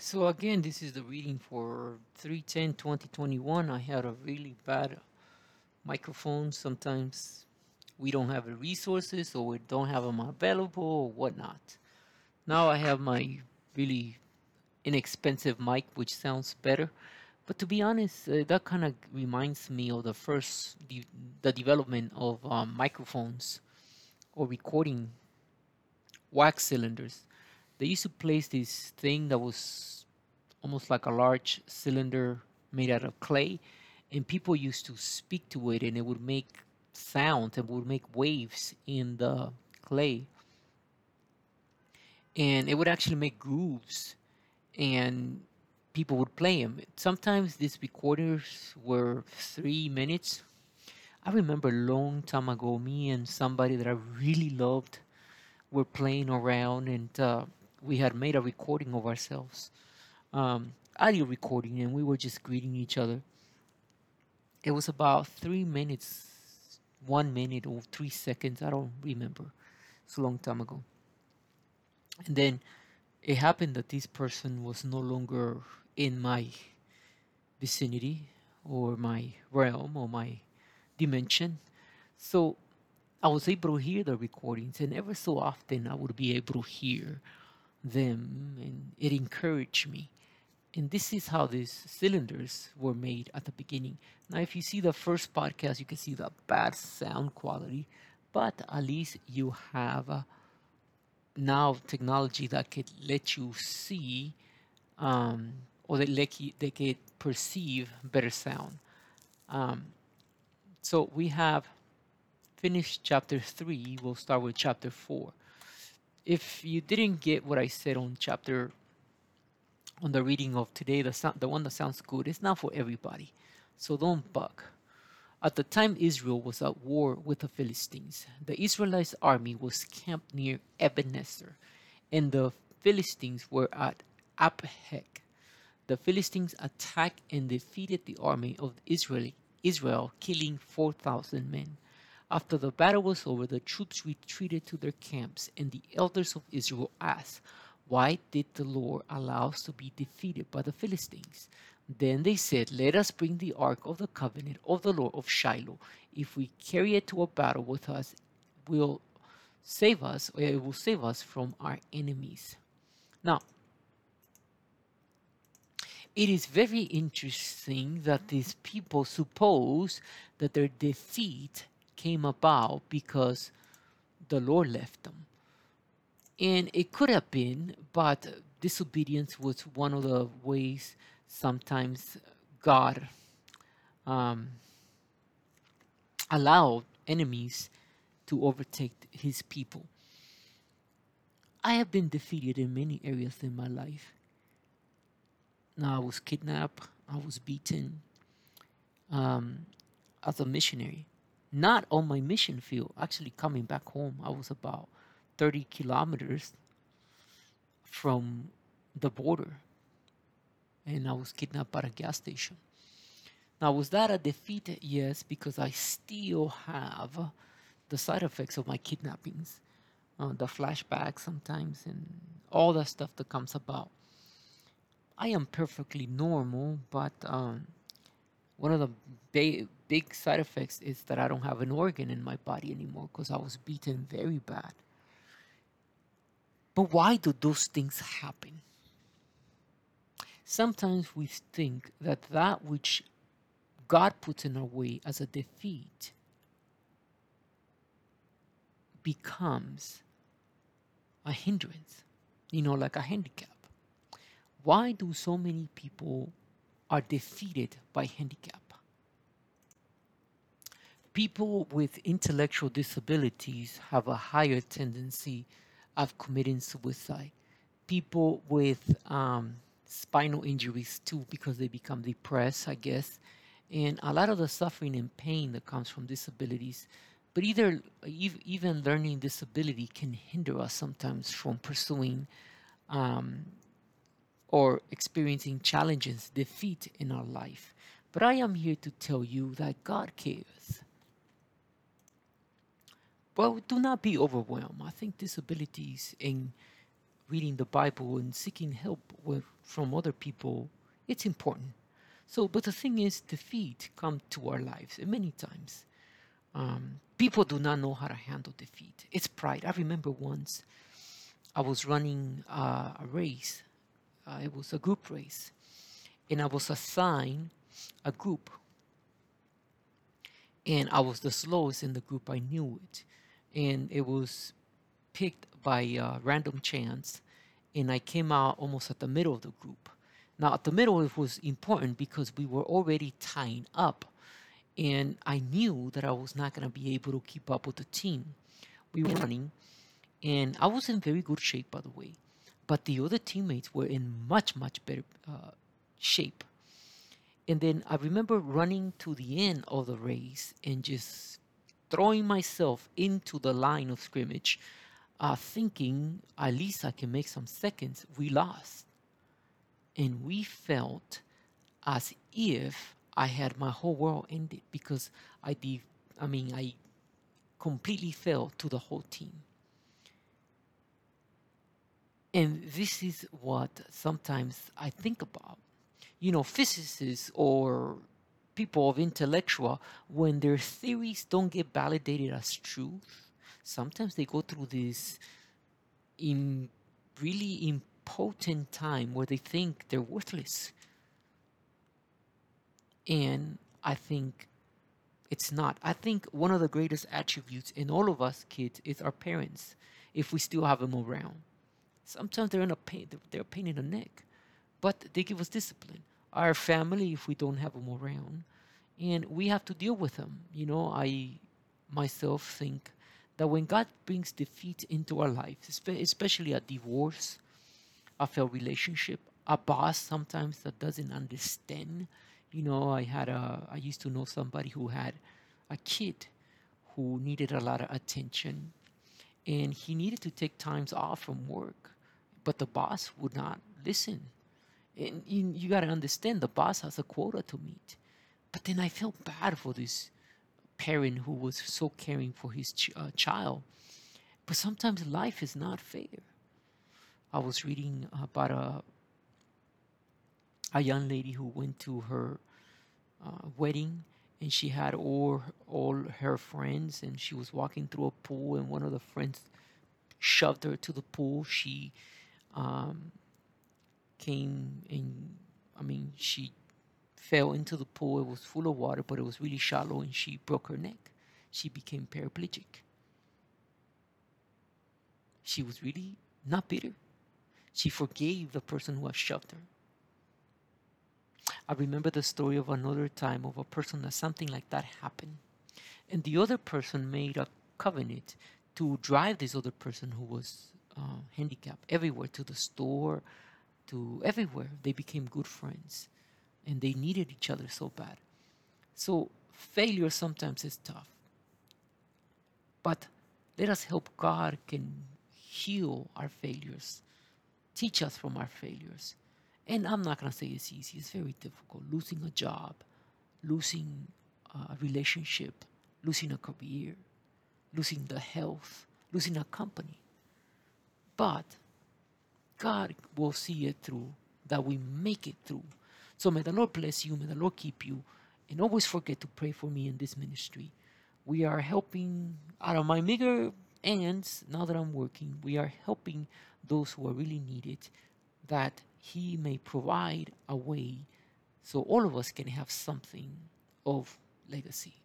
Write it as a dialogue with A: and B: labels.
A: So again, this is the reading for 310 2021. I had a really bad microphone. Sometimes we don't have the resources or we don't have them available or whatnot. Now I have my really inexpensive mic, which sounds better. But to be honest, uh, that kind of reminds me of the first de- the development of um, microphones or recording wax cylinders. They used to place this thing that was almost like a large cylinder made out of clay, and people used to speak to it, and it would make sound and would make waves in the clay, and it would actually make grooves, and people would play them. Sometimes these recorders were three minutes. I remember a long time ago, me and somebody that I really loved were playing around, and uh, we had made a recording of ourselves, um, audio recording, and we were just greeting each other. It was about three minutes, one minute or three seconds. I don't remember. It's a long time ago. And then it happened that this person was no longer in my vicinity or my realm or my dimension. So I was able to hear the recordings, and ever so often I would be able to hear them, and it encouraged me. And this is how these cylinders were made at the beginning. Now, if you see the first podcast, you can see the bad sound quality, but at least you have uh, now technology that could let you see um, or they let you, they could perceive better sound. Um, so we have finished chapter three. We'll start with chapter four if you didn't get what I said on chapter on the reading of today, the sound, the one that sounds good, it's not for everybody. So don't buck. At the time Israel was at war with the Philistines, the Israelite army was camped near Ebenezer, and the Philistines were at Aphek. The Philistines attacked and defeated the army of Israel, Israel killing 4,000 men. After the battle was over, the troops retreated to their camps, and the elders of Israel asked, Why did the Lord allow us to be defeated by the Philistines? Then they said, Let us bring the ark of the covenant of the Lord of Shiloh. If we carry it to a battle with us, will save us, or it will save us from our enemies. Now, it is very interesting that these people suppose that their defeat came about because the Lord left them. And it could have been, but disobedience was one of the ways sometimes God um, allowed enemies to overtake his people. I have been defeated in many areas in my life. Now, I was kidnapped, I was beaten um, as a missionary not on my mission field. Actually, coming back home, I was about 30 kilometers from the border and I was kidnapped at a gas station. Now, was that a defeat? Yes, because I still have the side effects of my kidnappings, uh, the flashbacks sometimes, and all that stuff that comes about. I am perfectly normal, but um, one of the ba- big side effects is that I don't have an organ in my body anymore because I was beaten very bad. But why do those things happen? Sometimes we think that that which God puts in our way as a defeat becomes a hindrance, you know, like a handicap. Why do so many people are defeated by handicap. People with intellectual disabilities have a higher tendency of committing suicide. People with um, spinal injuries too, because they become depressed, I guess, and a lot of the suffering and pain that comes from disabilities. But either even learning disability can hinder us sometimes from pursuing um, or experiencing challenges, defeat in our life. But I am here to tell you that God cares. Well, do not be overwhelmed. I think disabilities in reading the Bible and seeking help with from other people, it's important. So, but the thing is, defeat come to our lives many times. Um, people do not know how to handle defeat. It's pride. I remember once I was running uh, a race. It was a group race, and I was assigned a group. And I was the slowest in the group. I knew it, and it was picked by uh, random chance, and I came out almost at the middle of the group. Now, at the middle, it was important because we were already tying up, and I knew that I was not going to be able to keep up with the team. We were running, and I was in very good shape, by the way, but the other teammates were in much, much better uh, shape. And then I remember running to the end of the race and just throwing myself into the line of scrimmage, uh, thinking at least I can make some seconds. We lost and we felt as if I had my whole world ended because I did, I mean, I completely fell to the whole team. And this is what sometimes I think about. You know, physicists or people of intellectual, when their theories don't get validated as truth, sometimes they go through this in really potent time where they think they're worthless. And I think it's not. I think one of the greatest attributes in all of us kids is our parents, if we still have them around. Sometimes they're in a pain, they're a pain in the neck, but they give us discipline. Our family, if we don't have them around, and we have to deal with them. You know, I myself think that when God brings defeat into our lives, especially a divorce, a relationship. A boss sometimes that doesn't understand. You know, I had a, I used to know somebody who had a kid who needed a lot of attention and he needed to take times off from work, but the boss would not listen. And you, you got to understand the boss has a quota to meet. But then I felt bad for this parent who was so caring for his ch- uh, child. But sometimes life is not fair. I was reading about a a young lady who went to her uh, wedding and she had all all her friends and she was walking through a pool and one of the friends shoved her to the pool she um, came and i mean she fell into the pool it was full of water but it was really shallow and she broke her neck she became paraplegic she was really not bitter she forgave the person who had shoved her. I remember the story of another time of a person that something like that happened. And the other person made a covenant to drive this other person who was uh, handicapped everywhere to the store, to everywhere. They became good friends and they needed each other so bad. So, failure sometimes is tough. But let us help God can heal our failures teach us from our failures. And I'm not going to say it's easy, it's very difficult. Losing a job, losing a relationship, losing a career, losing the health, losing a company. But God will see it through, that we make it through. So may the Lord bless you, may the Lord keep you, and always forget to pray for me in this ministry. We are helping out of my meager ends, now that I'm working, we are helping those who are really needed, that He may provide a way so all of us can have something of legacy.